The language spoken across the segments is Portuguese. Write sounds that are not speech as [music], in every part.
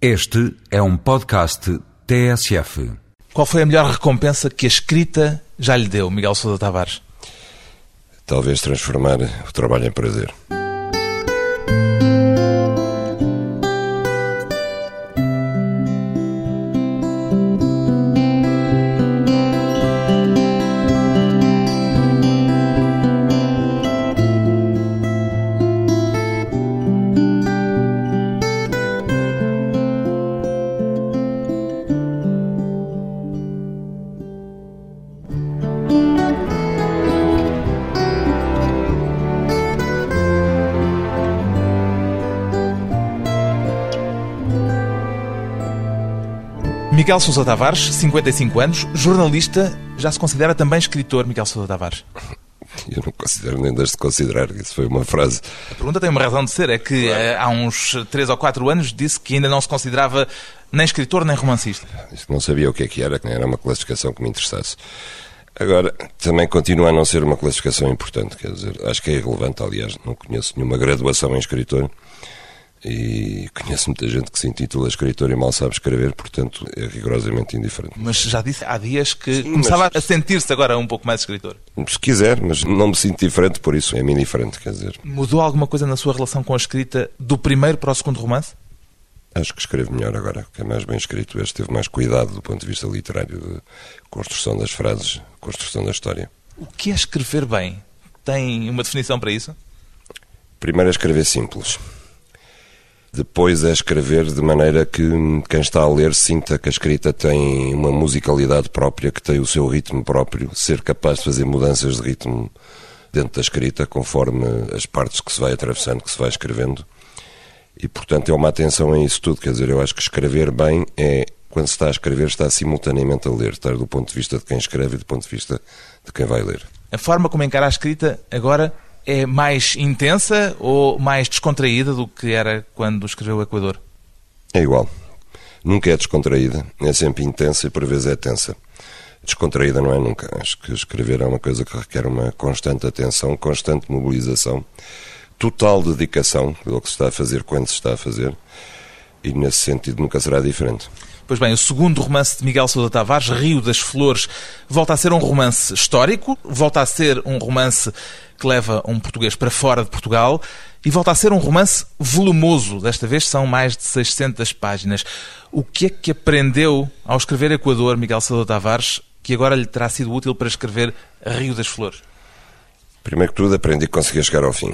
Este é um podcast TSF. Qual foi a melhor recompensa que a escrita já lhe deu, Miguel Sousa Tavares? Talvez transformar o trabalho em prazer. Miguel Sousa Tavares, 55 anos, jornalista, já se considera também escritor, Miguel Sousa Tavares? Eu não considero nem deixo de considerar, isso foi uma frase. A pergunta tem uma razão de ser, é que eh, há uns 3 ou 4 anos disse que ainda não se considerava nem escritor nem romancista. Isto não sabia o que é que era, que nem era uma classificação que me interessasse. Agora, também continua a não ser uma classificação importante, quer dizer, acho que é irrelevante, aliás, não conheço nenhuma graduação em escritor e conheço muita gente que se intitula escritor e mal sabe escrever, portanto é rigorosamente indiferente. Mas já disse há dias que Sim, começava mas- a sentir-se agora um pouco mais escritor. Se quiser, mas não me sinto diferente por isso, é-me indiferente, quer dizer, Mudou alguma coisa na sua relação com a escrita do primeiro para o segundo romance? acho que escrevo melhor agora, que é mais bem escrito, este teve mais cuidado do ponto de vista literário, de construção das frases, construção da história. O que é escrever bem? Tem uma definição para isso? Primeiro é escrever simples. Depois é escrever de maneira que quem está a ler sinta que a escrita tem uma musicalidade própria, que tem o seu ritmo próprio, ser capaz de fazer mudanças de ritmo dentro da escrita, conforme as partes que se vai atravessando, que se vai escrevendo. E, portanto, é uma atenção a isso tudo. Quer dizer, eu acho que escrever bem é, quando se está a escrever, está simultaneamente a ler, estar do ponto de vista de quem escreve e do ponto de vista de quem vai ler. A forma como encara a escrita agora é mais intensa ou mais descontraída do que era quando escreveu o Equador? É igual. Nunca é descontraída, é sempre intensa e por vezes é tensa. Descontraída não é nunca. Acho que escrever é uma coisa que requer uma constante atenção, constante mobilização, total dedicação do que se está a fazer quando se está a fazer e nesse sentido nunca será diferente. Pois bem, o segundo romance de Miguel Sousa Tavares, Rio das Flores, volta a ser um romance histórico, volta a ser um romance que leva um português para fora de Portugal e volta a ser um romance volumoso. Desta vez são mais de 600 páginas. O que é que aprendeu ao escrever Equador, Miguel Sousa Tavares, que agora lhe terá sido útil para escrever Rio das Flores? Primeiro que tudo, aprendi que conseguia chegar ao fim.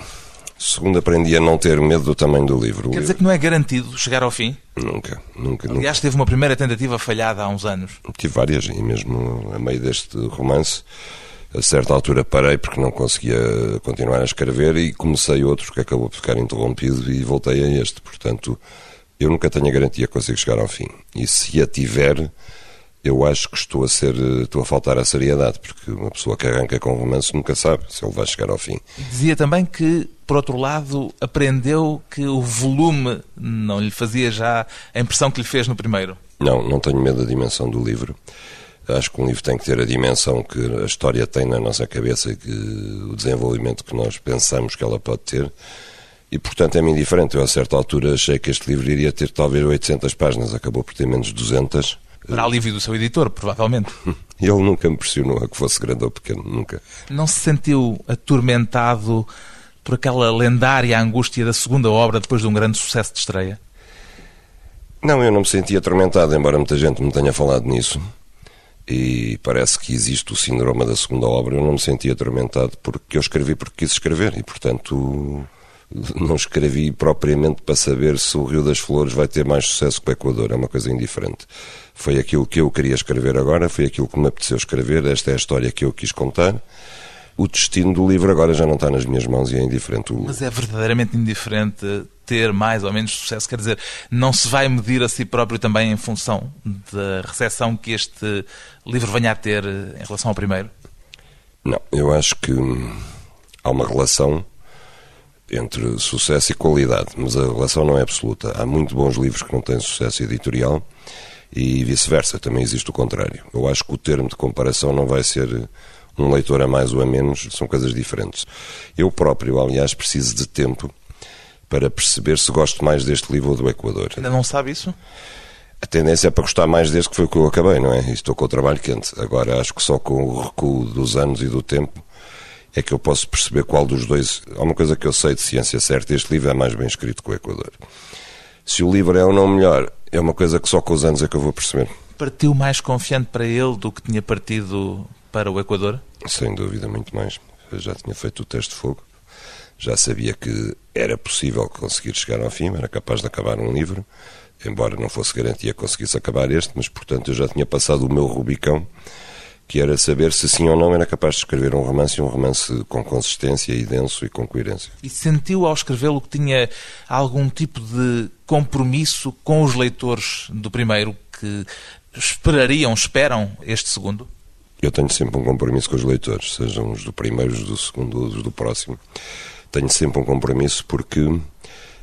Segundo, aprendi a não ter medo do tamanho do livro. Quer dizer que não é garantido chegar ao fim? Nunca, nunca, nunca. Aliás, teve uma primeira tentativa falhada há uns anos. Tive várias e mesmo a meio deste romance, a certa altura parei porque não conseguia continuar a escrever e comecei outro que acabou por ficar interrompido e voltei a este. Portanto, eu nunca tenho a garantia que consigo chegar ao fim. E se a tiver, eu acho que estou a ser, estou a faltar à seriedade, porque uma pessoa que arranca com um romance nunca sabe se ele vai chegar ao fim. Dizia também que, por outro lado, aprendeu que o volume não lhe fazia já a impressão que lhe fez no primeiro. Não, não tenho medo da dimensão do livro. Acho que um livro tem que ter a dimensão que a história tem na nossa cabeça e que o desenvolvimento que nós pensamos que ela pode ter. E, portanto, é-me indiferente. Eu, a certa altura, achei que este livro iria ter talvez 800 páginas. Acabou por ter menos de 200. Para alívio do seu editor, provavelmente. [laughs] Ele nunca me pressionou a que fosse grande ou pequeno. Nunca. Não se sentiu atormentado por aquela lendária angústia da segunda obra depois de um grande sucesso de estreia? Não, eu não me senti atormentado, embora muita gente me tenha falado nisso. E parece que existe o síndrome da segunda obra. Eu não me senti atormentado porque eu escrevi porque quis escrever e, portanto, [laughs] não escrevi propriamente para saber se o Rio das Flores vai ter mais sucesso que o Equador. É uma coisa indiferente. Foi aquilo que eu queria escrever agora, foi aquilo que me apeteceu escrever. Esta é a história que eu quis contar. O destino do livro agora já não está nas minhas mãos e é indiferente. O- Mas é verdadeiramente indiferente ter mais ou menos sucesso. Quer dizer, não se vai medir a si próprio também em função da recepção que este livro venha a ter em relação ao primeiro? Não, eu acho que hum, há uma relação entre sucesso e qualidade, mas a relação não é absoluta. Há muito bons livros que não têm sucesso editorial e vice-versa, também existe o contrário. Eu acho que o termo de comparação não vai ser um leitor a mais ou a menos, são coisas diferentes. Eu próprio, aliás, preciso de tempo para perceber se gosto mais deste livro ou do Equador. Ainda não sabe isso? A tendência é para gostar mais deste que foi o que eu acabei, não é? Estou com o trabalho quente. Agora acho que só com o recuo dos anos e do tempo é que eu posso perceber qual dos dois. Há uma coisa que eu sei de ciência certa: este livro é mais bem escrito que o Equador. Se o livro é ou não melhor, é uma coisa que só com os anos é que eu vou perceber. Partiu mais confiante para ele do que tinha partido para o Equador? Sem dúvida, muito mais. Eu já tinha feito o teste de fogo já sabia que era possível conseguir chegar ao fim, era capaz de acabar um livro, embora não fosse garantia que conseguisse acabar este, mas portanto eu já tinha passado o meu Rubicão, que era saber se sim ou não era capaz de escrever um romance e um romance com consistência e denso e com coerência. E sentiu ao escrevê-lo que tinha algum tipo de compromisso com os leitores do primeiro que esperariam, esperam este segundo? Eu tenho sempre um compromisso com os leitores, sejam os do primeiro, os do segundo ou os do próximo tenho sempre um compromisso porque,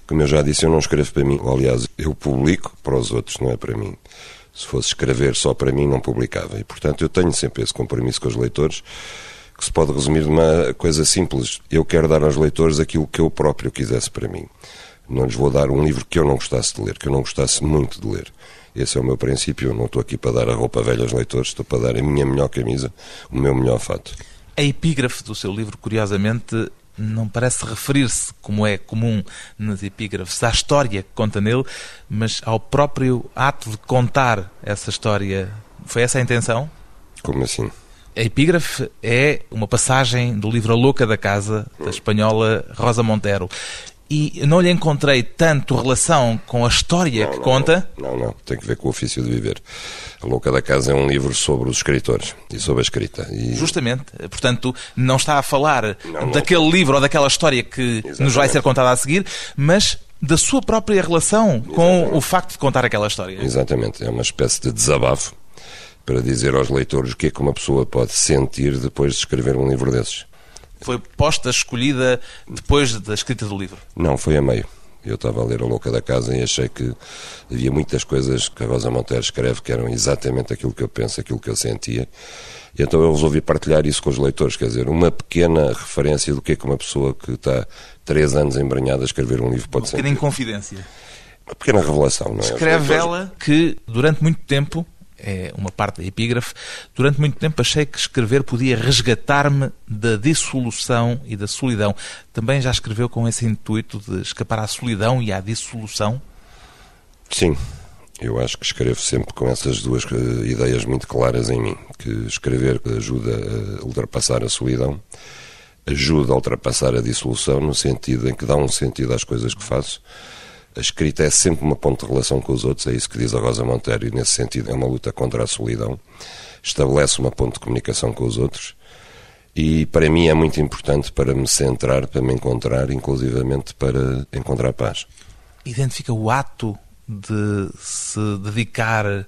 como eu já disse, eu não escrevo para mim. Aliás, eu publico para os outros, não é para mim. Se fosse escrever só para mim, não publicava. E, portanto, eu tenho sempre esse compromisso com os leitores, que se pode resumir numa coisa simples. Eu quero dar aos leitores aquilo que eu próprio quisesse para mim. Não lhes vou dar um livro que eu não gostasse de ler, que eu não gostasse muito de ler. Esse é o meu princípio. Eu não estou aqui para dar a roupa velha aos leitores, estou para dar a minha melhor camisa, o meu melhor fato. A epígrafe do seu livro, curiosamente, não parece referir-se, como é comum nas epígrafes, à história que conta nele, mas ao próprio ato de contar essa história. Foi essa a intenção? Como assim? A epígrafe é uma passagem do livro A Louca da Casa, da espanhola Rosa Montero e não lhe encontrei tanto relação com a história não, que não, conta. Não, não, tem que ver com o ofício de viver. A Louca da Casa é um livro sobre os escritores e sobre a escrita. E... Justamente, portanto, não está a falar não, daquele não. livro ou daquela história que Exatamente. nos vai ser contada a seguir, mas da sua própria relação Exatamente. com o facto de contar aquela história. Exatamente, é uma espécie de desabafo para dizer aos leitores o que é que uma pessoa pode sentir depois de escrever um livro desses. Foi posta, escolhida depois da escrita do livro? Não, foi a meio. Eu estava a ler A Louca da Casa e achei que havia muitas coisas que a Rosa Monteiro escreve que eram exatamente aquilo que eu penso, aquilo que eu sentia. E então eu resolvi partilhar isso com os leitores, quer dizer, uma pequena referência do que é que uma pessoa que está três anos embranhada a escrever um livro pode sentir. Uma pequena confidência. Uma pequena revelação, não é? Escreve ela que, durante muito tempo, é uma parte da epígrafe, durante muito tempo achei que escrever podia resgatar-me da dissolução e da solidão. Também já escreveu com esse intuito de escapar à solidão e à dissolução? Sim, eu acho que escrevo sempre com essas duas eh, ideias muito claras em mim, que escrever ajuda a ultrapassar a solidão, ajuda a ultrapassar a dissolução, no sentido em que dá um sentido às coisas que faço, a escrita é sempre uma ponte de relação com os outros, é isso que diz a Rosa Monteiro, e nesse sentido é uma luta contra a solidão. Estabelece uma ponte de comunicação com os outros. E para mim é muito importante para me centrar, para me encontrar, inclusivamente para encontrar paz. Identifica o ato de se dedicar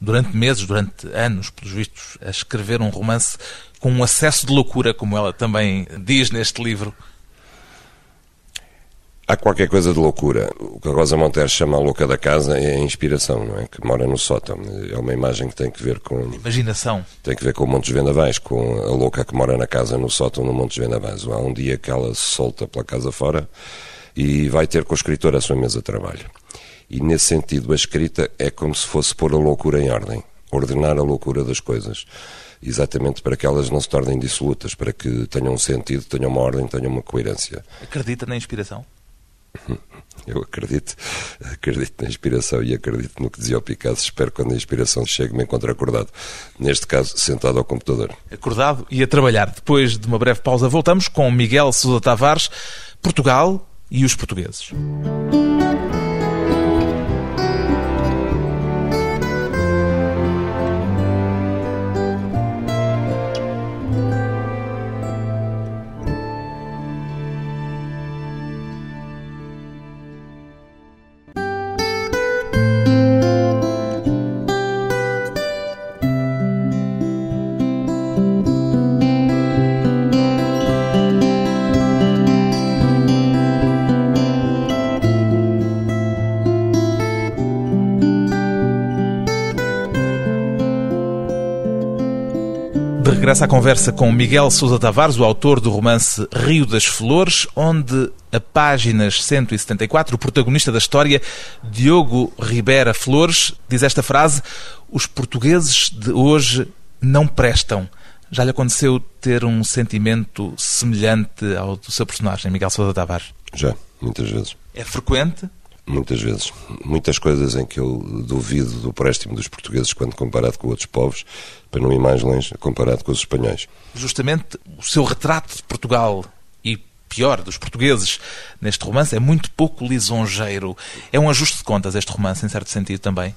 durante meses, durante anos, pelos vistos, a escrever um romance com um acesso de loucura, como ela também diz neste livro. Há qualquer coisa de loucura. O que a Rosa Monteiro chama a louca da casa é a inspiração, não é? Que mora no sótão. É uma imagem que tem que ver com. Imaginação. Tem que ver com o Montes Vendavais, com a louca que mora na casa no sótão no Montes Vendavais. Há um dia que ela se solta pela casa fora e vai ter com o escritor a sua mesa de trabalho. E nesse sentido, a escrita é como se fosse pôr a loucura em ordem, ordenar a loucura das coisas exatamente para que elas não se tornem dissolutas, para que tenham um sentido, tenham uma ordem, tenham uma coerência. Acredita na inspiração? Eu acredito, acredito na inspiração e acredito no que dizia o Picasso. Espero que quando a inspiração chegue me encontre acordado. Neste caso, sentado ao computador. Acordado e a trabalhar. Depois de uma breve pausa, voltamos com Miguel Sousa Tavares, Portugal e os portugueses. De regresso à conversa com Miguel Sousa Tavares, o autor do romance Rio das Flores, onde a páginas 174, o protagonista da história, Diogo Ribeira Flores, diz esta frase: Os portugueses de hoje não prestam. Já lhe aconteceu ter um sentimento semelhante ao do seu personagem, Miguel Sousa Tavares? Já, muitas vezes. É frequente? Muitas vezes. Muitas coisas em que eu duvido do préstimo dos portugueses quando comparado com outros povos, para não ir mais longe, comparado com os espanhóis. Justamente o seu retrato de Portugal e pior, dos portugueses, neste romance, é muito pouco lisonjeiro. É um ajuste de contas este romance, em certo sentido também?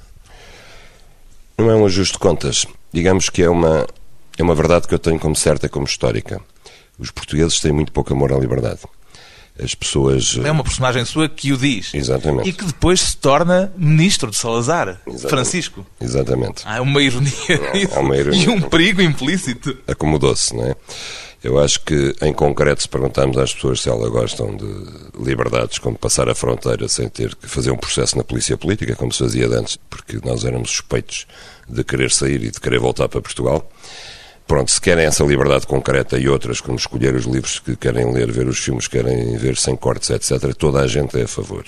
Não é um ajuste de contas. Digamos que é uma, é uma verdade que eu tenho como certa e como histórica. Os portugueses têm muito pouco amor à liberdade as pessoas. É uma personagem sua que o diz. Exatamente. E que depois se torna ministro de Salazar, Exatamente. Francisco. Exatamente. Há uma ironia Há uma ironia. e um perigo implícito. Acomodou-se, não é? Eu acho que, em concreto, se perguntarmos às pessoas se elas gostam de liberdades como passar a fronteira sem ter que fazer um processo na polícia política, como se fazia antes, porque nós éramos suspeitos de querer sair e de querer voltar para Portugal, Pronto, se querem essa liberdade concreta e outras, como escolher os livros que querem ler, ver os filmes que querem ver sem cortes, etc., toda a gente é a favor.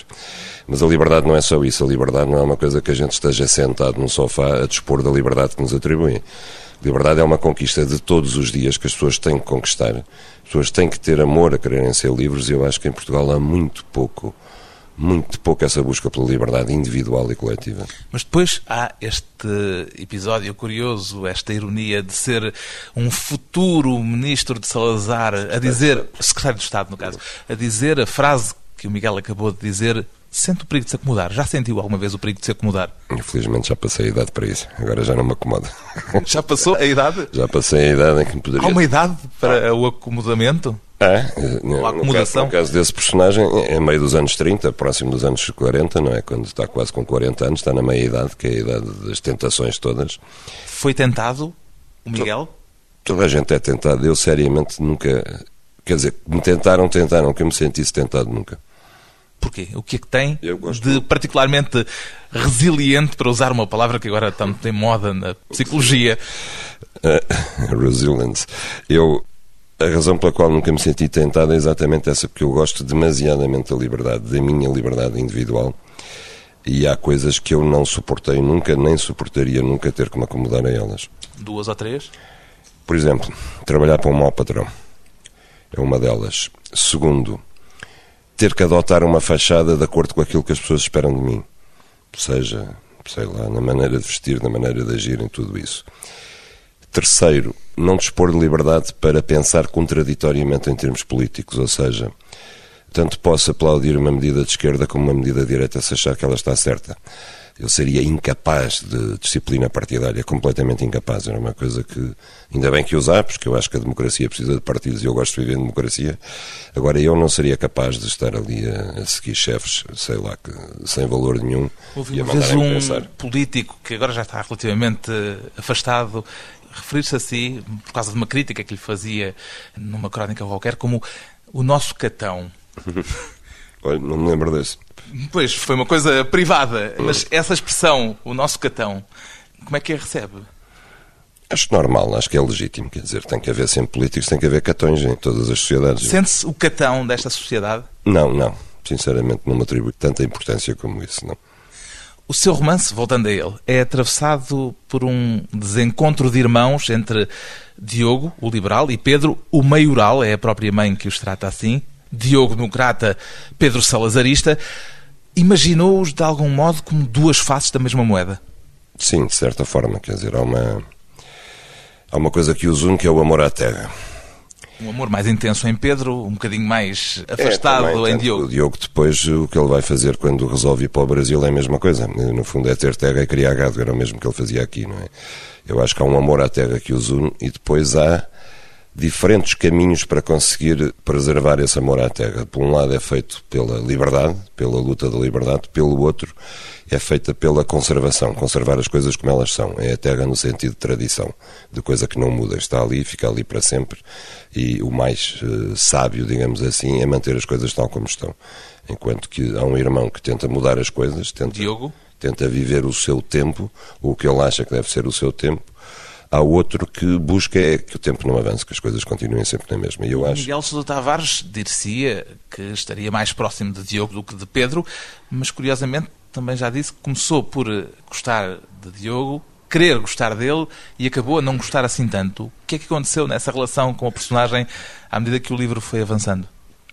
Mas a liberdade não é só isso. A liberdade não é uma coisa que a gente esteja sentado num sofá a dispor da liberdade que nos atribuem. Liberdade é uma conquista de todos os dias que as pessoas têm que conquistar. As pessoas têm que ter amor a quererem ser livres e eu acho que em Portugal há muito pouco muito pouco essa busca pela liberdade individual e coletiva. Mas depois há este episódio curioso, esta ironia de ser um futuro ministro de Salazar a dizer, secretário de Estado no caso, a dizer a frase que o Miguel acabou de dizer, sente o perigo de se acomodar. Já sentiu alguma vez o perigo de se acomodar? Infelizmente já passei a idade para isso. Agora já não me acomoda. [laughs] Já passou a idade? Já passei a idade em que me poderia... Há uma idade para o acomodamento? É, no, acomodação. No caso, no caso desse personagem, é meio dos anos 30, próximo dos anos 40, não é? Quando está quase com 40 anos, está na meia idade, que é a idade das tentações todas. Foi tentado o Miguel? Toda a gente é tentado. Eu, seriamente, nunca. Quer dizer, me tentaram, tentaram, que eu me sentisse tentado nunca. Porquê? O que é que tem de particularmente resiliente, para usar uma palavra que agora está muito em moda na psicologia? Uh, [laughs] resilience. Eu a razão pela qual nunca me senti tentado é exatamente essa, porque eu gosto demasiadamente da liberdade, da minha liberdade individual. E há coisas que eu não suportei nunca, nem suportaria nunca ter que me acomodar a elas. Duas ou três? Por exemplo, trabalhar para um mau patrão. É uma delas. Segundo, ter que adotar uma fachada de acordo com aquilo que as pessoas esperam de mim. Seja, sei lá, na maneira de vestir, na maneira de agir, em tudo isso. Terceiro, não dispor de liberdade para pensar contraditoriamente em termos políticos, ou seja, tanto posso aplaudir uma medida de esquerda como uma medida de direita se achar que ela está certa. Eu seria incapaz de disciplina partidária, completamente incapaz. Era uma coisa que, ainda bem que usar, porque eu acho que a democracia precisa de partidos e eu gosto de viver em democracia. Agora, eu não seria capaz de estar ali a, a seguir chefes, sei lá, que, sem valor nenhum. Houve uma vez um pensar. político que agora já está relativamente afastado referir-se a si, por causa de uma crítica que lhe fazia numa crónica qualquer, como o nosso catão. [laughs] Olha, não me lembro desse. Pois, foi uma coisa privada, mas essa expressão, o nosso catão, como é que a recebe? Acho normal, acho que é legítimo. Quer dizer, tem que haver sempre políticos, tem que haver catões em todas as sociedades. Sente-se o catão desta sociedade? Não, não. Sinceramente, não me atribuo tanta importância como isso, não. O seu romance, voltando a ele, é atravessado por um desencontro de irmãos entre Diogo, o liberal, e Pedro, o maioral, é a própria mãe que os trata assim. Diogo democrata, Pedro salazarista. Imaginou-os de algum modo como duas faces da mesma moeda? Sim, de certa forma. Quer dizer, há uma, há uma coisa que os une que é o amor à terra um amor mais intenso em Pedro, um bocadinho mais afastado é, também, em Diogo. O Diogo depois, o que ele vai fazer quando resolve ir para o Brasil é a mesma coisa. No fundo é ter terra e criar gado, era o mesmo que ele fazia aqui, não é? Eu acho que há um amor à terra que os une e depois há diferentes caminhos para conseguir preservar esse amor à terra. Por um lado é feito pela liberdade, pela luta da liberdade, pelo outro é feita pela conservação, conservar as coisas como elas são. É a terra no sentido de tradição, de coisa que não muda, está ali, fica ali para sempre. E o mais uh, sábio, digamos assim, é manter as coisas tal como estão. Enquanto que há um irmão que tenta mudar as coisas, tenta, Diogo? tenta viver o seu tempo, o que ele acha que deve ser o seu tempo, Há outro que busca é que o tempo não avance, que as coisas continuem sempre na mesma. E eu acho... Miguel Sousa Tavares dir-se-ia que estaria mais próximo de Diogo do que de Pedro, mas curiosamente também já disse que começou por gostar de Diogo, querer gostar dele e acabou a não gostar assim tanto. O que é que aconteceu nessa relação com a personagem à medida que o livro foi avançando?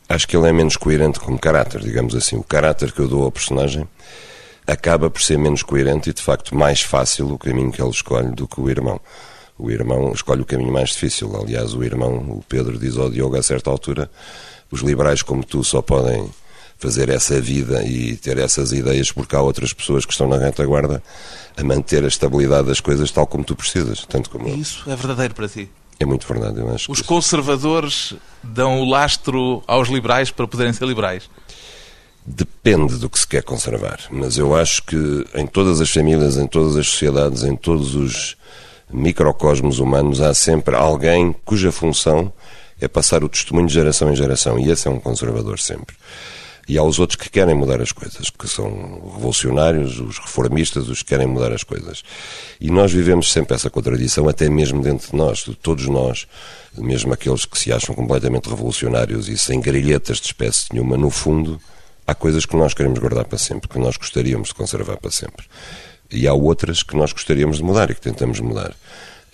Acho que ele é menos coerente como caráter, digamos assim. O caráter que eu dou ao personagem acaba por ser menos coerente e, de facto, mais fácil o caminho que ele escolhe do que o irmão. O irmão escolhe o caminho mais difícil. Aliás, o irmão, o Pedro, diz ao Diogo a certa altura: os liberais como tu só podem fazer essa vida e ter essas ideias porque há outras pessoas que estão na retaguarda a manter a estabilidade das coisas tal como tu precisas. Tanto como isso é verdadeiro para ti? É muito verdade, eu acho. Os conservadores dão o lastro aos liberais para poderem ser liberais? Depende do que se quer conservar, mas eu acho que em todas as famílias, em todas as sociedades, em todos os microcosmos humanos, há sempre alguém cuja função é passar o testemunho de geração em geração, e esse é um conservador sempre. E há os outros que querem mudar as coisas, que são revolucionários, os reformistas, os que querem mudar as coisas. E nós vivemos sempre essa contradição, até mesmo dentro de nós, de todos nós, mesmo aqueles que se acham completamente revolucionários e sem grilhetas de espécie nenhuma, no fundo, há coisas que nós queremos guardar para sempre, que nós gostaríamos de conservar para sempre. E há outras que nós gostaríamos de mudar e que tentamos mudar.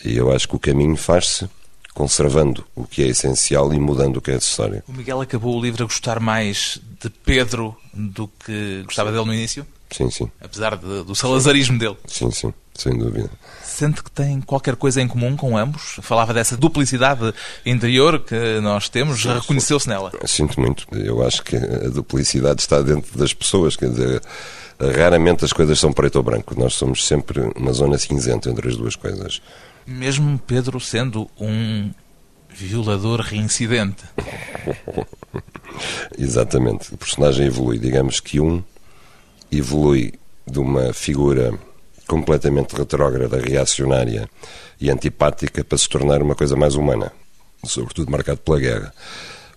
E eu acho que o caminho faz-se conservando o que é essencial e mudando o que é necessário. O Miguel acabou o livro a gostar mais de Pedro do que gostava dele no início? Sim, sim. Apesar de, do salazarismo dele? Sim, sim, sem dúvida. Sente que tem qualquer coisa em comum com ambos? Falava dessa duplicidade interior que nós temos, reconheceu-se nela? Sinto muito. Eu acho que a duplicidade está dentro das pessoas, quer dizer, raramente as coisas são preto ou branco. Nós somos sempre uma zona cinzenta entre as duas coisas. Mesmo Pedro sendo um violador reincidente. [laughs] Exatamente. O personagem evolui. Digamos que um evolui de uma figura completamente retrógrada, reacionária e antipática para se tornar uma coisa mais humana, sobretudo marcado pela guerra.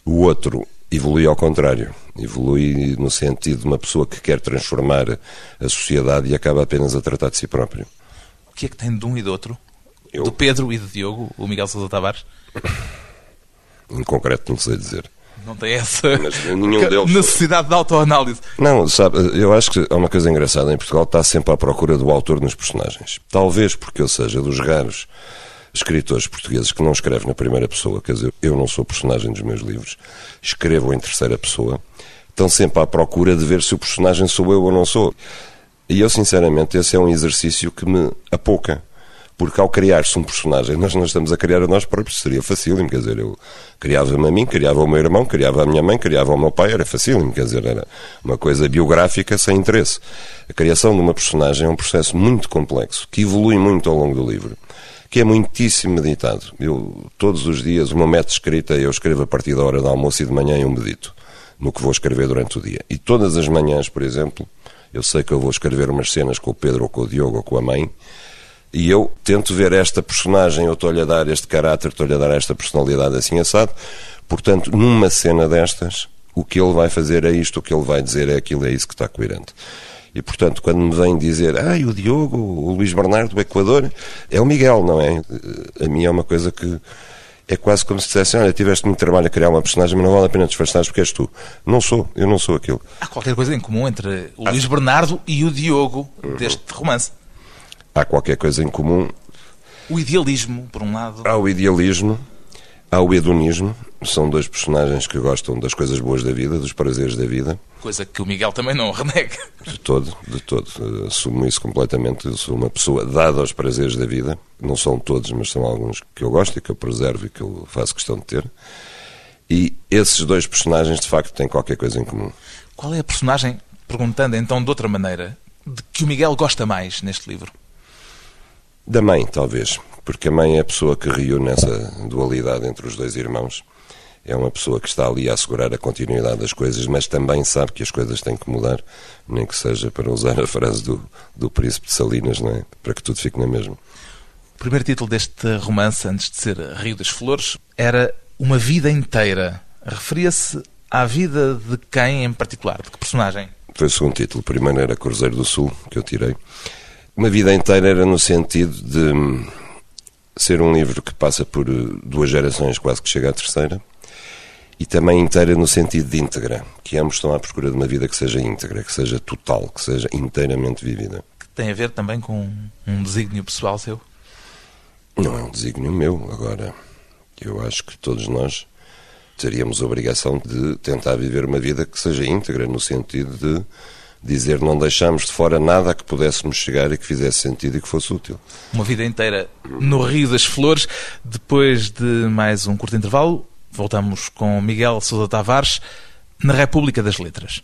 O outro evolui ao contrário, evolui no sentido de uma pessoa que quer transformar a sociedade e acaba apenas a tratar de si próprio. O que é que tem de um e do outro? Eu? Do Pedro e do Diogo, o Miguel Sousa Tavares? [coughs] Em concreto, não sei dizer. Não tem essa [laughs] deles... necessidade de autoanálise. Não, sabe, eu acho que há uma coisa engraçada. Em Portugal está sempre à procura do autor nos personagens. Talvez porque eu seja dos raros escritores portugueses que não escreve na primeira pessoa, quer dizer, eu não sou personagem dos meus livros, escrevo em terceira pessoa, estão sempre à procura de ver se o personagem sou eu ou não sou. E eu, sinceramente, esse é um exercício que me apouca. Porque ao criar-se um personagem, nós não estamos a criar a nós próprios, seria facílimo, quer dizer, eu criava-me a mim, criava o meu irmão, criava a minha mãe, criava o meu pai, era facílimo, quer dizer, era uma coisa biográfica sem interesse. A criação de uma personagem é um processo muito complexo, que evolui muito ao longo do livro, que é muitíssimo meditado. Eu, todos os dias, método de escrita, eu escrevo a partir da hora do almoço e de manhã eu medito no que vou escrever durante o dia. E todas as manhãs, por exemplo, eu sei que eu vou escrever umas cenas com o Pedro ou com o Diogo ou com a mãe, e eu tento ver esta personagem, eu estou-lhe a dar este caráter, estou-lhe a dar esta personalidade assim assado. Portanto, numa cena destas, o que ele vai fazer é isto, o que ele vai dizer é aquilo, é isso que está coerente. E, portanto, quando me vem dizer, ah, o Diogo, o Luís Bernardo, o Equador, é o Miguel, não é? A mim é uma coisa que é quase como se dissessem, olha, tiveste muito trabalho a criar uma personagem, mas não vale a pena disfarçares porque és tu. Não sou, eu não sou aquilo. Há qualquer coisa em comum entre o Luís Bernardo e o Diogo deste romance há qualquer coisa em comum. O idealismo, por um lado. Há o idealismo, há o hedonismo. São dois personagens que gostam das coisas boas da vida, dos prazeres da vida. Coisa que o Miguel também não [laughs] renega. De todo, de todo. Assumo isso completamente. Eu sou uma pessoa dada aos prazeres da vida. Não são todos, mas são alguns que eu gosto e que eu preservo e que eu faço questão de ter. E esses dois personagens, de facto, têm qualquer coisa em comum. Qual é a personagem, perguntando então de outra maneira, de que o Miguel gosta mais neste livro? Da mãe, talvez, porque a mãe é a pessoa que reúne essa dualidade entre os dois irmãos. É uma pessoa que está ali a assegurar a continuidade das coisas, mas também sabe que as coisas têm que mudar, nem que seja para usar a frase do, do Príncipe de Salinas, não é? para que tudo fique na mesma. O primeiro título deste romance, antes de ser Rio das Flores, era Uma Vida Inteira. Referia-se à vida de quem em particular? De que personagem? Foi o segundo título. O primeiro era Cruzeiro do Sul, que eu tirei. Uma vida inteira era no sentido de ser um livro que passa por eh, duas gerações, quase que chega à terceira, e também inteira no sentido de íntegra, que ambos estão à procura de uma vida que seja íntegra, que seja total, que seja inteiramente vivida. Que tem a ver também com um desígnio pessoal seu? Não é um desígnio meu, agora. Eu acho que todos nós teríamos a obrigação de tentar viver uma vida que seja íntegra, no sentido de dizer não deixamos de fora nada a que pudéssemos chegar e que fizesse sentido e que fosse útil. Uma vida inteira no Rio das Flores. Depois de mais um curto intervalo, voltamos com Miguel Sousa Tavares na República das Letras.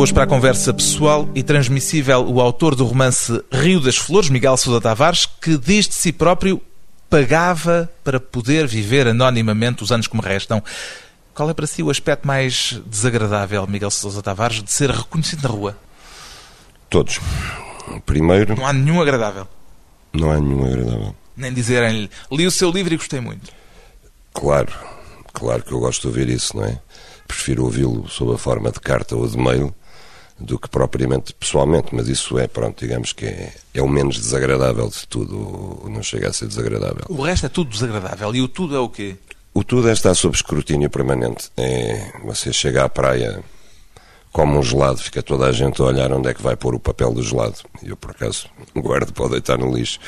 Hoje para a conversa pessoal e transmissível o autor do romance Rio das Flores, Miguel Sousa Tavares, que diz de si próprio pagava para poder viver anonimamente os anos que me restam. Qual é para si o aspecto mais desagradável, Miguel Sousa Tavares, de ser reconhecido na rua? Todos. Primeiro. Não há nenhum agradável. Não há nenhum agradável. Nem dizerem-lhe, li o seu livro e gostei muito. Claro, claro que eu gosto de ouvir isso, não é? prefiro ouvi-lo sob a forma de carta ou de mail do que propriamente pessoalmente, mas isso é, pronto, digamos que é, é o menos desagradável de tudo, não chega a ser desagradável. O resto é tudo desagradável. E o tudo é o quê? O tudo é estar sob escrutínio permanente. É, você chega à praia, come um gelado, fica toda a gente a olhar onde é que vai pôr o papel do gelado. E eu, por acaso, [laughs] guardo para deitar no lixo.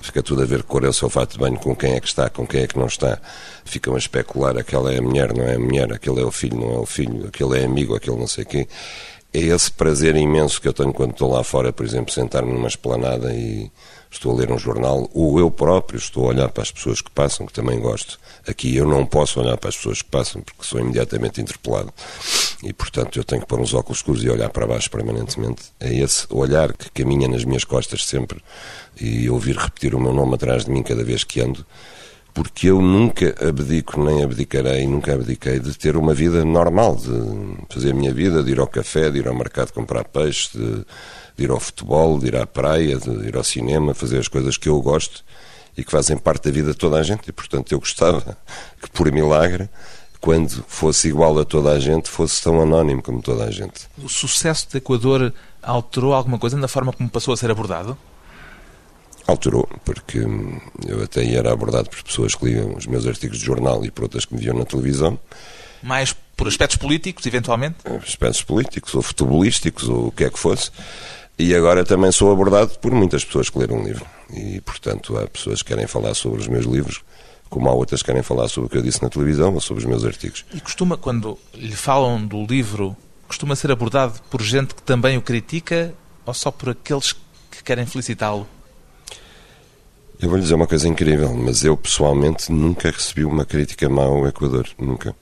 Fica tudo a ver cor é o seu fato de banho, com quem é que está, com quem é que não está. Ficam a especular, aquela é a mulher, não é a mulher, aquele é o filho, não é o filho, aquele é amigo, aquele não sei o quê. É esse prazer imenso que eu tenho quando estou lá fora, por exemplo, sentar-me numa esplanada e estou a ler um jornal, ou eu próprio estou a olhar para as pessoas que passam, que também gosto. Aqui eu não posso olhar para as pessoas que passam, porque sou imediatamente interpelado. E, portanto, eu tenho que pôr uns óculos escuros e olhar para baixo permanentemente. É esse olhar que caminha nas minhas costas sempre e ouvir repetir o meu nome atrás de mim cada vez que ando porque eu nunca abdico, nem abdicarei, nunca abdiquei de ter uma vida normal, de fazer a minha vida, de ir ao café, de ir ao mercado comprar peixe, de de ir ao futebol, de ir à praia, de ir ao cinema, fazer as coisas que eu gosto e que fazem parte da vida de toda a gente. E, portanto, eu gostava [laughs] que, por milagre, quando fosse igual a toda a gente, fosse tão anónimo como toda a gente. O sucesso do Equador alterou alguma coisa na forma como passou a ser abordado? Alterou, porque eu até era abordado por pessoas que liam os meus artigos de jornal e por outras que me viam na televisão. Mais por aspectos políticos, eventualmente? Aspectos políticos, ou futebolísticos, ou o que é que fosse. E agora também sou abordado por muitas pessoas que leram um livro. E, portanto, há pessoas que querem falar sobre os meus livros, como há outras que querem falar sobre o que eu disse na televisão ou sobre os meus artigos. E costuma, quando lhe falam do livro, costuma ser abordado por gente que também o critica ou só por aqueles que querem felicitá-lo? Eu vou lhe dizer uma coisa incrível, mas eu pessoalmente nunca recebi uma crítica má ao Equador. Nunca.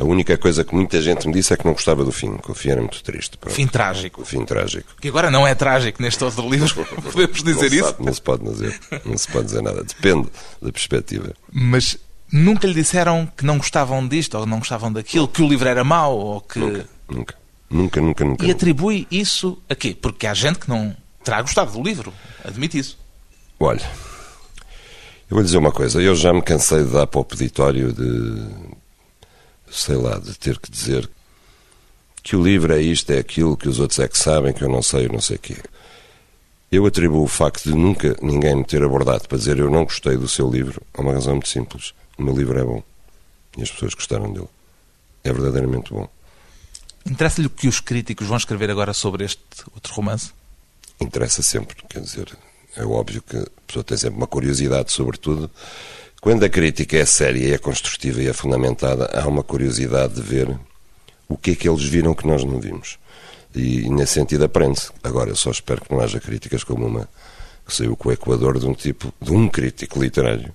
A única coisa que muita gente me disse é que não gostava do fim, que o fim era muito triste. Pronto. Fim trágico. O fim trágico. Que agora não é trágico neste outro livro, [laughs] podemos dizer não isso? Sabe, não se pode dizer, não se pode dizer nada, depende da perspectiva. Mas nunca lhe disseram que não gostavam disto ou não gostavam daquilo, que o livro era mau ou que... Nunca, nunca, nunca, nunca. nunca e atribui isso a quê? Porque há gente que não terá gostado do livro, admite isso. Olha, eu vou lhe dizer uma coisa, eu já me cansei de dar para o peditório de sei lá, de ter que dizer que o livro é isto, é aquilo, que os outros é que sabem, que eu não sei, eu não sei o quê. Eu atribuo o facto de nunca ninguém me ter abordado para dizer eu não gostei do seu livro a uma razão muito simples. O meu livro é bom. E as pessoas gostaram dele. É verdadeiramente bom. Interessa-lhe o que os críticos vão escrever agora sobre este outro romance? Interessa sempre, quer dizer, é óbvio que a pessoa tem sempre uma curiosidade, sobretudo, quando a crítica é séria, é construtiva e é fundamentada, há uma curiosidade de ver o que é que eles viram que nós não vimos. E, nesse sentido aprende-se. Agora, eu só espero que não haja críticas como uma que saiu com o Equador de um tipo, de um crítico literário,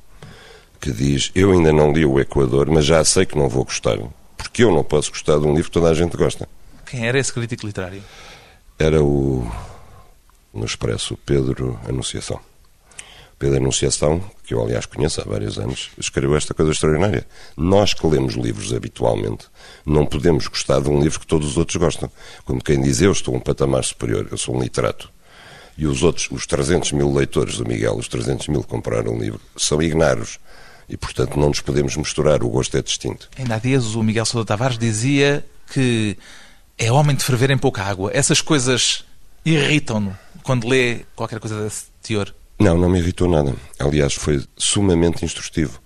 que diz: Eu ainda não li o Equador, mas já sei que não vou gostar, porque eu não posso gostar de um livro que toda a gente gosta. Quem era esse crítico literário? Era o, no Expresso, Pedro Anunciação. Pedro Anunciação, que eu aliás conheço há vários anos, escreveu esta coisa extraordinária. Nós que lemos livros habitualmente, não podemos gostar de um livro que todos os outros gostam. Como quem diz, eu estou um patamar superior, eu sou um literato. E os outros, os 300 mil leitores do Miguel, os 300 mil que compraram o livro, são ignaros. E, portanto, não nos podemos misturar, o gosto é distinto. Ainda há dias o Miguel Sousa Tavares dizia que é homem de ferver em pouca água. Essas coisas irritam-no quando lê qualquer coisa desse teor. Não, não me irritou nada. Aliás, foi sumamente instrustivo,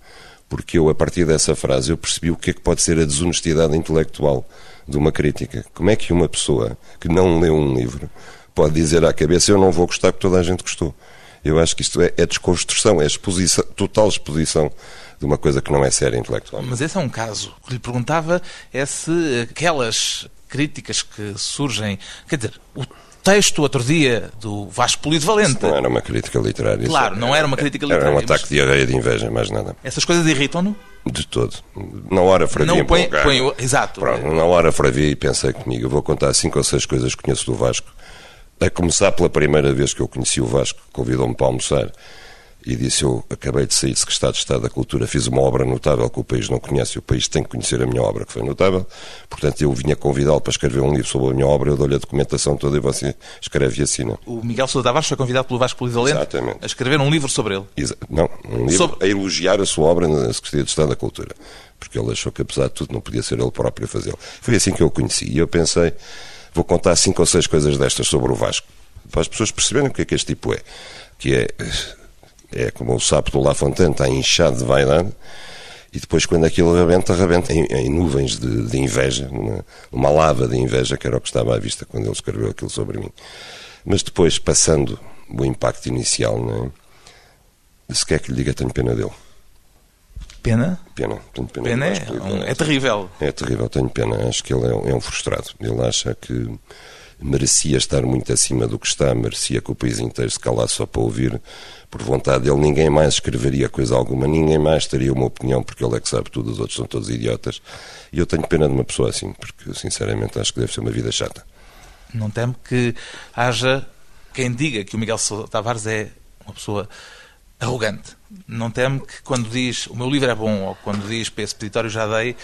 porque eu, a partir dessa frase, eu percebi o que é que pode ser a desonestidade intelectual de uma crítica. Como é que uma pessoa que não leu um livro pode dizer à cabeça eu não vou gostar porque toda a gente gostou? Eu acho que isto é, é desconstrução, é exposição, total exposição de uma coisa que não é séria intelectualmente. Mas esse é um caso. O que lhe perguntava é se aquelas críticas que surgem, quer dizer, o texto outro dia do Vasco Polido Valente. Não era uma crítica literária. Claro, não era uma crítica literária. Era um ataque de arreia de inveja, mais nada. Essas coisas irritam-no? De todo. Na hora fravia não põe, põe, Exato. Pronto, na hora fravia e pensei comigo, eu vou contar cinco ou seis coisas que conheço do Vasco. A começar pela primeira vez que eu conheci o Vasco, convidou-me para almoçar e disse: Eu acabei de sair de Secretário de Estado da Cultura, fiz uma obra notável que o país não conhece, e o país tem que conhecer a minha obra, que foi notável. Portanto, eu vinha convidá-lo para escrever um livro sobre a minha obra, eu dou-lhe a documentação toda e você escreve e assina. O Miguel Sousa Tavares foi convidado pelo Vasco Polivalente Exatamente. a escrever um livro sobre ele. Exa não, um livro sobre... a elogiar a sua obra na Secretaria de Estado da Cultura. Porque ele achou que, apesar de tudo, não podia ser ele próprio a fazê-lo. Foi assim que eu o conheci. E eu pensei: vou contar cinco ou seis coisas destas sobre o Vasco, para as pessoas perceberem o que é que este tipo é. Que é é como o sapo do La Fontaine, está inchado de vaidade, e depois, quando aquilo rebenta, rebenta em, em nuvens de, de inveja, uma, lava de inveja, que era o que estava à vista quando ele escreveu aquilo sobre mim. Mas depois, passando o impacto inicial, não é? se quer que lhe diga, tenho pena dele. Pena? Pena, tenho pena. Pena é, um, é terrível. É terrível, tenho pena. Acho que ele é um, é um frustrado. Ele acha que merecia estar muito acima do que está, merecia que o país inteiro se calasse só para ouvir. Por vontade dele, ninguém mais escreveria coisa alguma, ninguém mais teria uma opinião, porque ele é que sabe tudo, os outros são todos idiotas. E eu tenho pena de uma pessoa assim, porque sinceramente acho que deve ser uma vida chata. Não temo que haja quem diga que o Miguel Tavares é uma pessoa arrogante. Não temo que quando diz o meu livro é bom, ou quando diz para esse peditório já dei,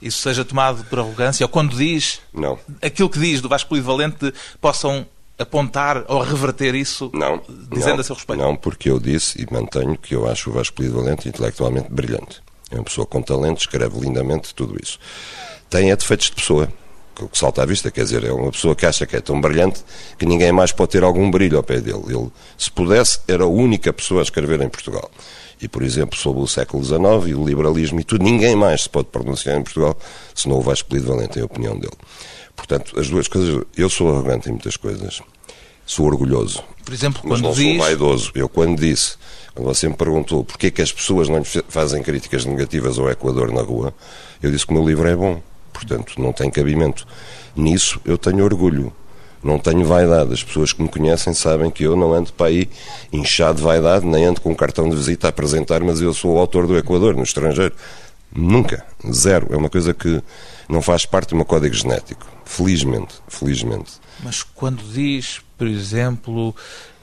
isso seja tomado por arrogância, ou quando diz não. aquilo que diz do Vasco Polivalente possam apontar ou reverter isso não, dizendo não, a seu respeito? Não, porque eu disse e mantenho que eu acho o Vasco Polivalente intelectualmente brilhante. É uma pessoa com talento, escreve lindamente, tudo isso. Tem é defeitos de pessoa, que salta à vista, quer dizer, é uma pessoa que acha que é tão brilhante que ninguém mais pode ter algum brilho ao pé dele. Ele, se pudesse, era a única pessoa a escrever em Portugal e, por exemplo, sobre o século XIX e o liberalismo e tudo, ninguém mais se pode pronunciar em Portugal se não o Vasco Polido Valente, em opinião dele. Portanto, as duas coisas, eu sou arrogante em muitas coisas, sou orgulhoso. Por exemplo, mas quando não diz... sou vaidoso. Eu quando disse, quando você me perguntou porquê que as pessoas não fazem críticas negativas ao Equador na rua, eu disse que o meu livro é bom, portanto não tem cabimento. Nisso eu tenho orgulho. Não tenho vaidade. As pessoas que me conhecem sabem que eu não ando para aí inchado de vaidade, nem ando com um cartão de visita a apresentar, mas eu sou o autor do Equador, no estrangeiro. Nunca. Zero. É uma coisa que não faz parte do meu código genético. Felizmente. Felizmente. Mas quando diz, por exemplo,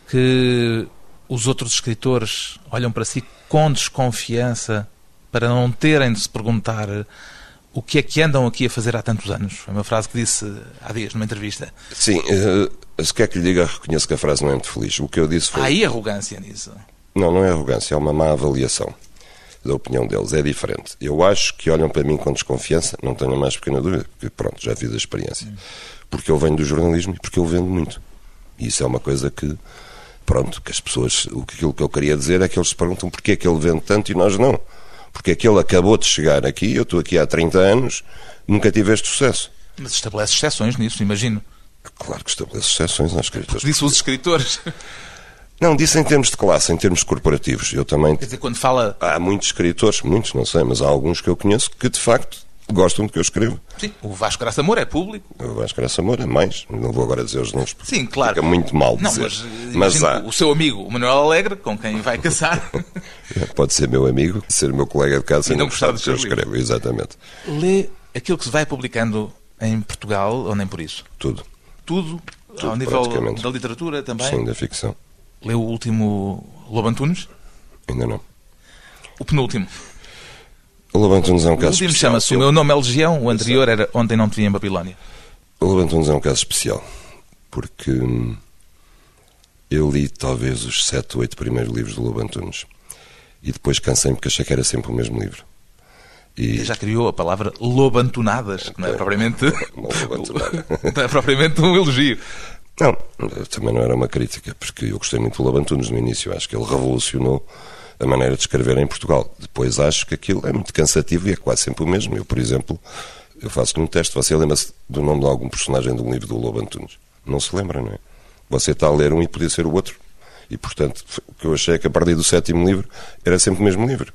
que os outros escritores olham para si com desconfiança para não terem de se perguntar o que é que andam aqui a fazer há tantos anos? Foi uma frase que disse há dias numa entrevista. Sim, uh, se quer que lhe diga, reconheço que a frase não é muito feliz. O que eu disse foi. Há aí arrogância nisso? Não, não é arrogância, é uma má avaliação da opinião deles. É diferente. Eu acho que olham para mim com desconfiança, não tenho a mais pequena dúvida, porque pronto, já fiz a experiência. Hum. Porque eu venho do jornalismo e porque eu vendo muito. E isso é uma coisa que, pronto, que as pessoas. Aquilo que eu queria dizer é que eles se perguntam porquê é que ele vende tanto e nós não porque aquele acabou de chegar aqui, eu estou aqui há 30 anos, nunca tive este sucesso. Mas estabelece exceções nisso, imagino. Claro que estabelece exceções aos escritores. Disse os escritores. Não, disse em termos de classe, em termos corporativos. Eu também. Quer dizer, quando fala. Há muitos escritores, muitos, não sei, mas há alguns que eu conheço que de facto gostam do que eu escrevo. Sim, o Vasco Graça Moura é público. O Vasco Graça Moura é mais. Não vou agora dizer os nomes. Sim, claro. Fica muito mal não, dizer. Mas, mas há. o seu amigo, o Manuel Alegre, com quem vai caçar. [laughs] Pode ser meu amigo, ser meu colega de casa e não gostar do que eu escrevo. Exatamente. Lê aquilo que se vai publicando em Portugal ou nem por isso? Tudo. Tudo? Tudo, ao nível da literatura também? Sim, da ficção. Leu o último Lobo Antunes? Ainda não. O penúltimo. O é um O caso último especial. chama-se O Eu- Meu Nome é Legião, o anterior era Ontem Não Te Vi em Babilónia. O é um caso especial. Porque hum, eu li talvez os sete ou oito primeiros livros do Lobo Antunes. E depois cansei-me porque achei que era sempre o mesmo livro. E Já criou a palavra lobantonadas, que não é propriamente, [laughs] não é propriamente um elogio. Não, também não era uma crítica, porque eu gostei muito do Lobo Antunes no início. Acho que ele revolucionou a maneira de escrever em Portugal. Depois acho que aquilo é muito cansativo e é quase sempre o mesmo. Eu, por exemplo, eu faço um teste. Você lembra-se do nome de algum personagem de um livro do Lobo Antunes? Não se lembra, não é? Você está a ler um e podia ser o outro. E, portanto, o que eu achei é que a partir do sétimo livro era sempre o mesmo livro.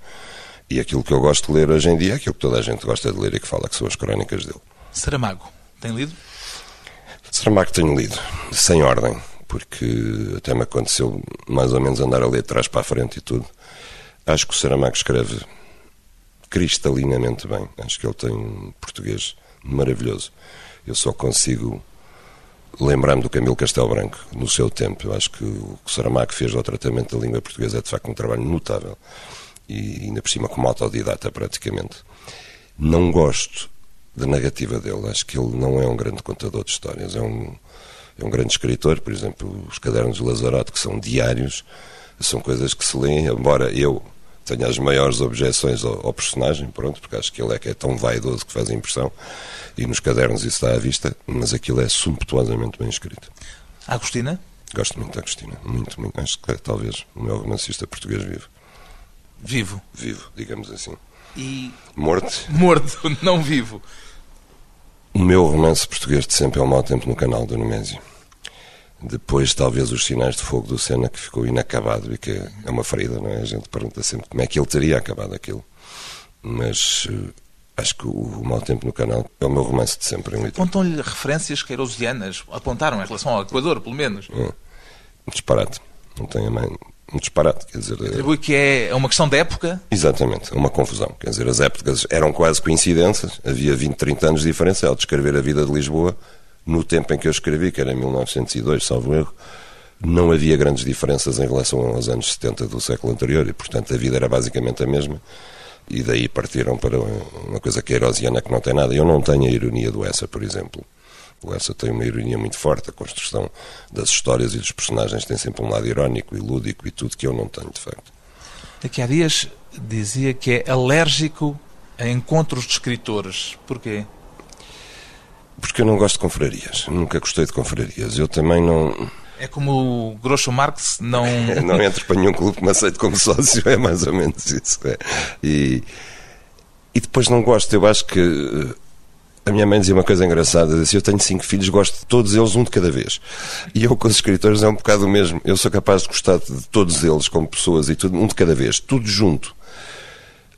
E aquilo que eu gosto de ler hoje em dia é aquilo que toda a gente gosta de ler e que fala, que são as crónicas dele. Saramago, tem lido? Saramago tenho lido, sem ordem, porque até me aconteceu mais ou menos andar a ler de trás para a frente e tudo. Acho que o Saramago escreve cristalinamente bem. Acho que ele tem um português maravilhoso. Eu só consigo lembrar-me do Camilo Castelo Branco no seu tempo. Eu acho que o que Saramago fez ao tratamento da língua portuguesa é de facto um trabalho notável. E ainda por cima como autodidata praticamente. Não gosto da narrativa dele. Acho que ele não é um grande contador de histórias. É um, é um grande escritor. Por exemplo, os cadernos de Lazarote, que são diários, são coisas que se leem, embora eu tenha as maiores objeções ao, ao personagem, pronto, porque acho que ele é que é tão vaidoso que faz a impressão. E nos cadernos isso está à vista, mas aquilo é sumptuosamente bem escrito. Agostina? Gosto muito da Agostina, muito, muito. Acho que é talvez o meu romancista português vivo. Vivo. Vivo, digamos assim. E Morte. morto, não vivo. O meu romance português de sempre é o Mau Tempo no Canal do Nemésio. Depois, talvez, os Sinais de Fogo do Sena, que ficou inacabado e que é uma ferida, não é? A gente pergunta sempre como é que ele teria acabado aquilo. Mas eh, acho que o, Mau Tempo no Canal é o meu romance de sempre. Apontam-lhe referências queirosianas, apontaram em relação ao Equador, pelo menos. Um disparate. Não tem a mãe. Um disparate, quer dizer. eh, Atribui que é uma questão de época. Exatamente, é uma confusão. Quer dizer, as épocas eram quase coincidências, havia 20, 30 anos de diferença. Ao descrever a vida de Lisboa, no tempo em que eu escrevi, que era em 1902, salvo erro, não havia grandes diferenças em relação aos anos 70 do século anterior e, portanto, a vida era basicamente a mesma. E daí partiram para uma coisa queirosiana que não tem nada. Eu não tenho a ironia do Essa, por exemplo. O Essa tem uma ironia muito forte. A construção das histórias e dos personagens tem sempre um lado irónico e lúdico e tudo que eu não tenho, de facto. Daqui há dias dizia que é alérgico a encontros de escritores. Porquê? Porque eu não gosto de confrarias. Nunca gostei de confrarias. Eu também não, É como o Groucho Marx não... [laughs] não entro para nenhum clube que me aceite como sócio. É mais ou menos isso. é. E, e depois não gosto. Eu acho que eh, a minha mãe dizia uma coisa engraçada. Dizia, eu tenho cinco filhos, gosto de todos eles, um de cada vez. E eu com os escritores é um bocado o mesmo. Eu sou capaz de gostar de todos eles como pessoas e tudo, um de cada vez. Tudo junto.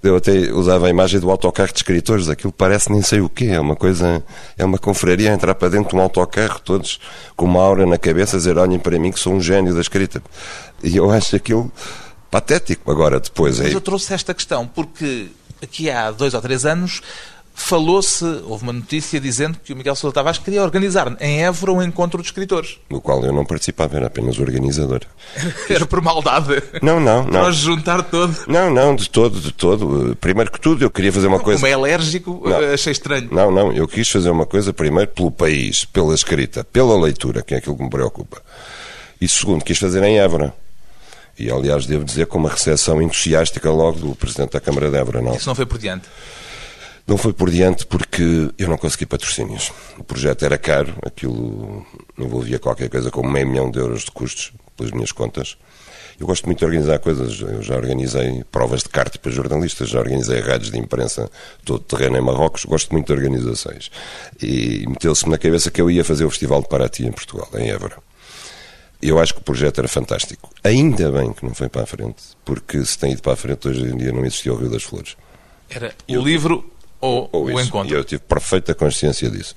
Eu até usava a imagem do autocarro de escritores, aquilo parece nem sei o quê, é uma coisa, é uma confraria entrar para dentro de um autocarro, todos com uma aura na cabeça, dizer, olhem para mim que sou um gênio da escrita. E eu acho aquilo patético. Agora, depois. Mas eu trouxe esta questão porque aqui há dois ou três anos falou-se, houve uma notícia dizendo que o Miguel Sousa Tavares queria organizar em Évora um encontro de escritores. No qual eu não participava, era apenas organizador. [laughs] Era por maldade. Não, não, Para não. os juntar todo. Não, não, de todo, de todo. Primeiro que tudo, eu queria fazer uma coisa. Como é alérgico, Não. achei estranho. Não, não, eu quis fazer uma coisa primeiro pelo país, pela escrita, pela leitura, que é aquilo que me preocupa. E segundo, quis fazer em Évora. E aliás, devo dizer com uma recepção entusiástica logo do Presidente da Câmara de Évora. Não, Isso não foi por diante. Não foi por diante porque eu não consegui patrocínios. O projeto era caro, aquilo envolvia qualquer coisa como meio milhão de euros de custos, pelas minhas contas. Eu gosto muito de organizar coisas. Eu já organizei provas de kart para jornalistas, já organizei rádios de imprensa todo terreno em Marrocos. Gosto muito de organizações. E meteu-se-me na cabeça que eu ia fazer o Festival de Paraty em Portugal, em Évora. Eu acho que o projeto era fantástico. Ainda bem que não foi para a frente, porque se tem ido para a frente, hoje em dia não existia o Rio das Flores. Era o livro ou, Ou o isso. encontro. E eu tive perfeita consciência disso.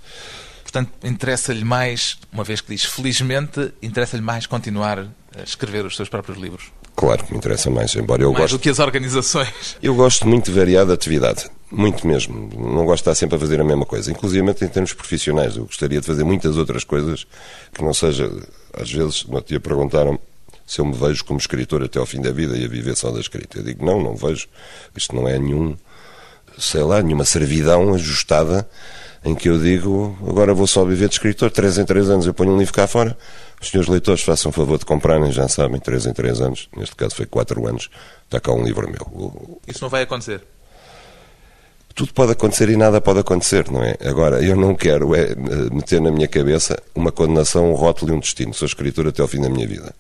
Portanto, interessa-lhe mais, uma vez que diz felizmente, interessa-lhe mais continuar a escrever os seus próprios livros. Claro que me interessa mais, embora eu Mais goste. do que as organizações. Eu gosto muito de variada atividade. Muito mesmo. Não gosto de estar sempre a fazer a mesma coisa. Inclusive em termos profissionais. Eu gostaria de fazer muitas outras coisas que não seja. Às vezes, no dia perguntaram se eu me vejo como escritor até ao fim da vida e a viver só da escrita. Eu digo, não, não vejo. Isto não é nenhum, sei lá, nenhuma servidão ajustada em que eu digo, agora vou só viver de escritor. Três em três anos eu ponho um livro cá fora. Os senhores leitores façam favor de comprarem, já sabem, três em três anos. Neste caso foi quatro anos. Está cá um livro meu. Isso não vai acontecer. Tudo pode acontecer e nada pode acontecer, não é? Agora, eu não quero é, meter na minha cabeça uma condenação, um rótulo e um destino. Sou escritor até ao fim da minha vida.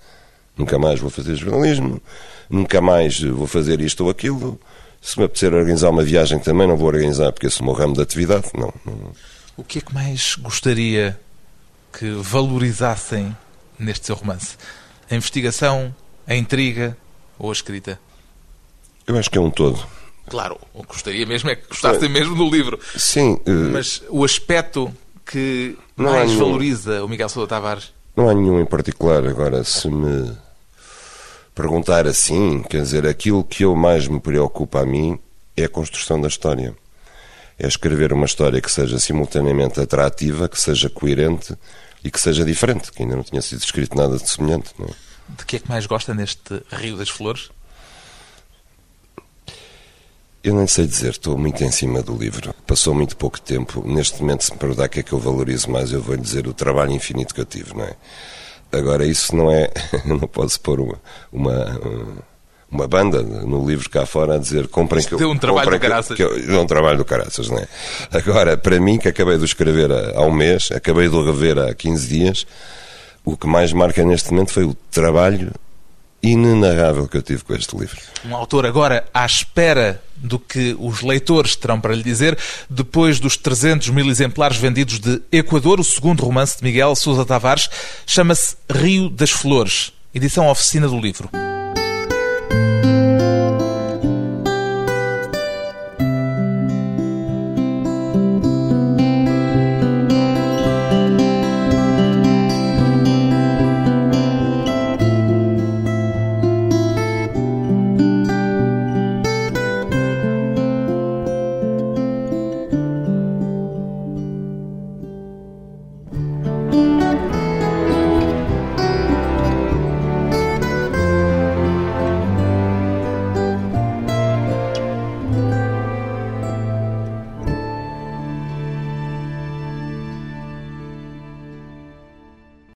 Nunca mais vou fazer jornalismo, nunca mais vou fazer isto ou aquilo. Se me apetecer organizar uma viagem também, não vou organizar porque esse é o meu ramo de atividade. Não, não. O que é que mais gostaria que valorizassem neste seu romance? A investigação, a intriga ou a escrita? Eu acho que é um todo. Claro, o que gostaria mesmo é que gostassem mesmo do livro. Sim, eh, Mas o aspecto que Não mais nenhum. valoriza o Miguel Sousa Tavares não há nenhum em particular. Agora, se me perguntar assim, quer dizer, aquilo que eu mais me preocupa a mim é a construção da história. É escrever uma história que seja simultaneamente atrativa, que seja coerente e que seja diferente, que ainda não tinha sido escrito nada de semelhante. Não é? De que é que mais gosta neste Rio das Flores? Eu nem sei dizer, estou muito em cima do livro. Passou muito pouco tempo. Neste momento, se me perguntar o que é que eu valorizo mais, eu vou lhe dizer o trabalho infinito que eu tive, não é? Agora, isso não é. [laughs] Não posso pôr uma, uma, uma banda no livro cá fora a dizer comprem que eu. deu um trabalho do caraças. que eu- Deu um trabalho do caraças, não é? Agora, para mim, que acabei de o escrever há, há um mês, acabei de o rever há 15 dias, o que mais marca neste momento foi o trabalho inenarrável que eu tive com este livro. Um autor agora à espera do que os leitores terão para lhe dizer, depois dos 300 mil exemplares vendidos de Equador, o segundo romance de Miguel Sousa Tavares chama-se Rio das Flores, edição oficina do livro.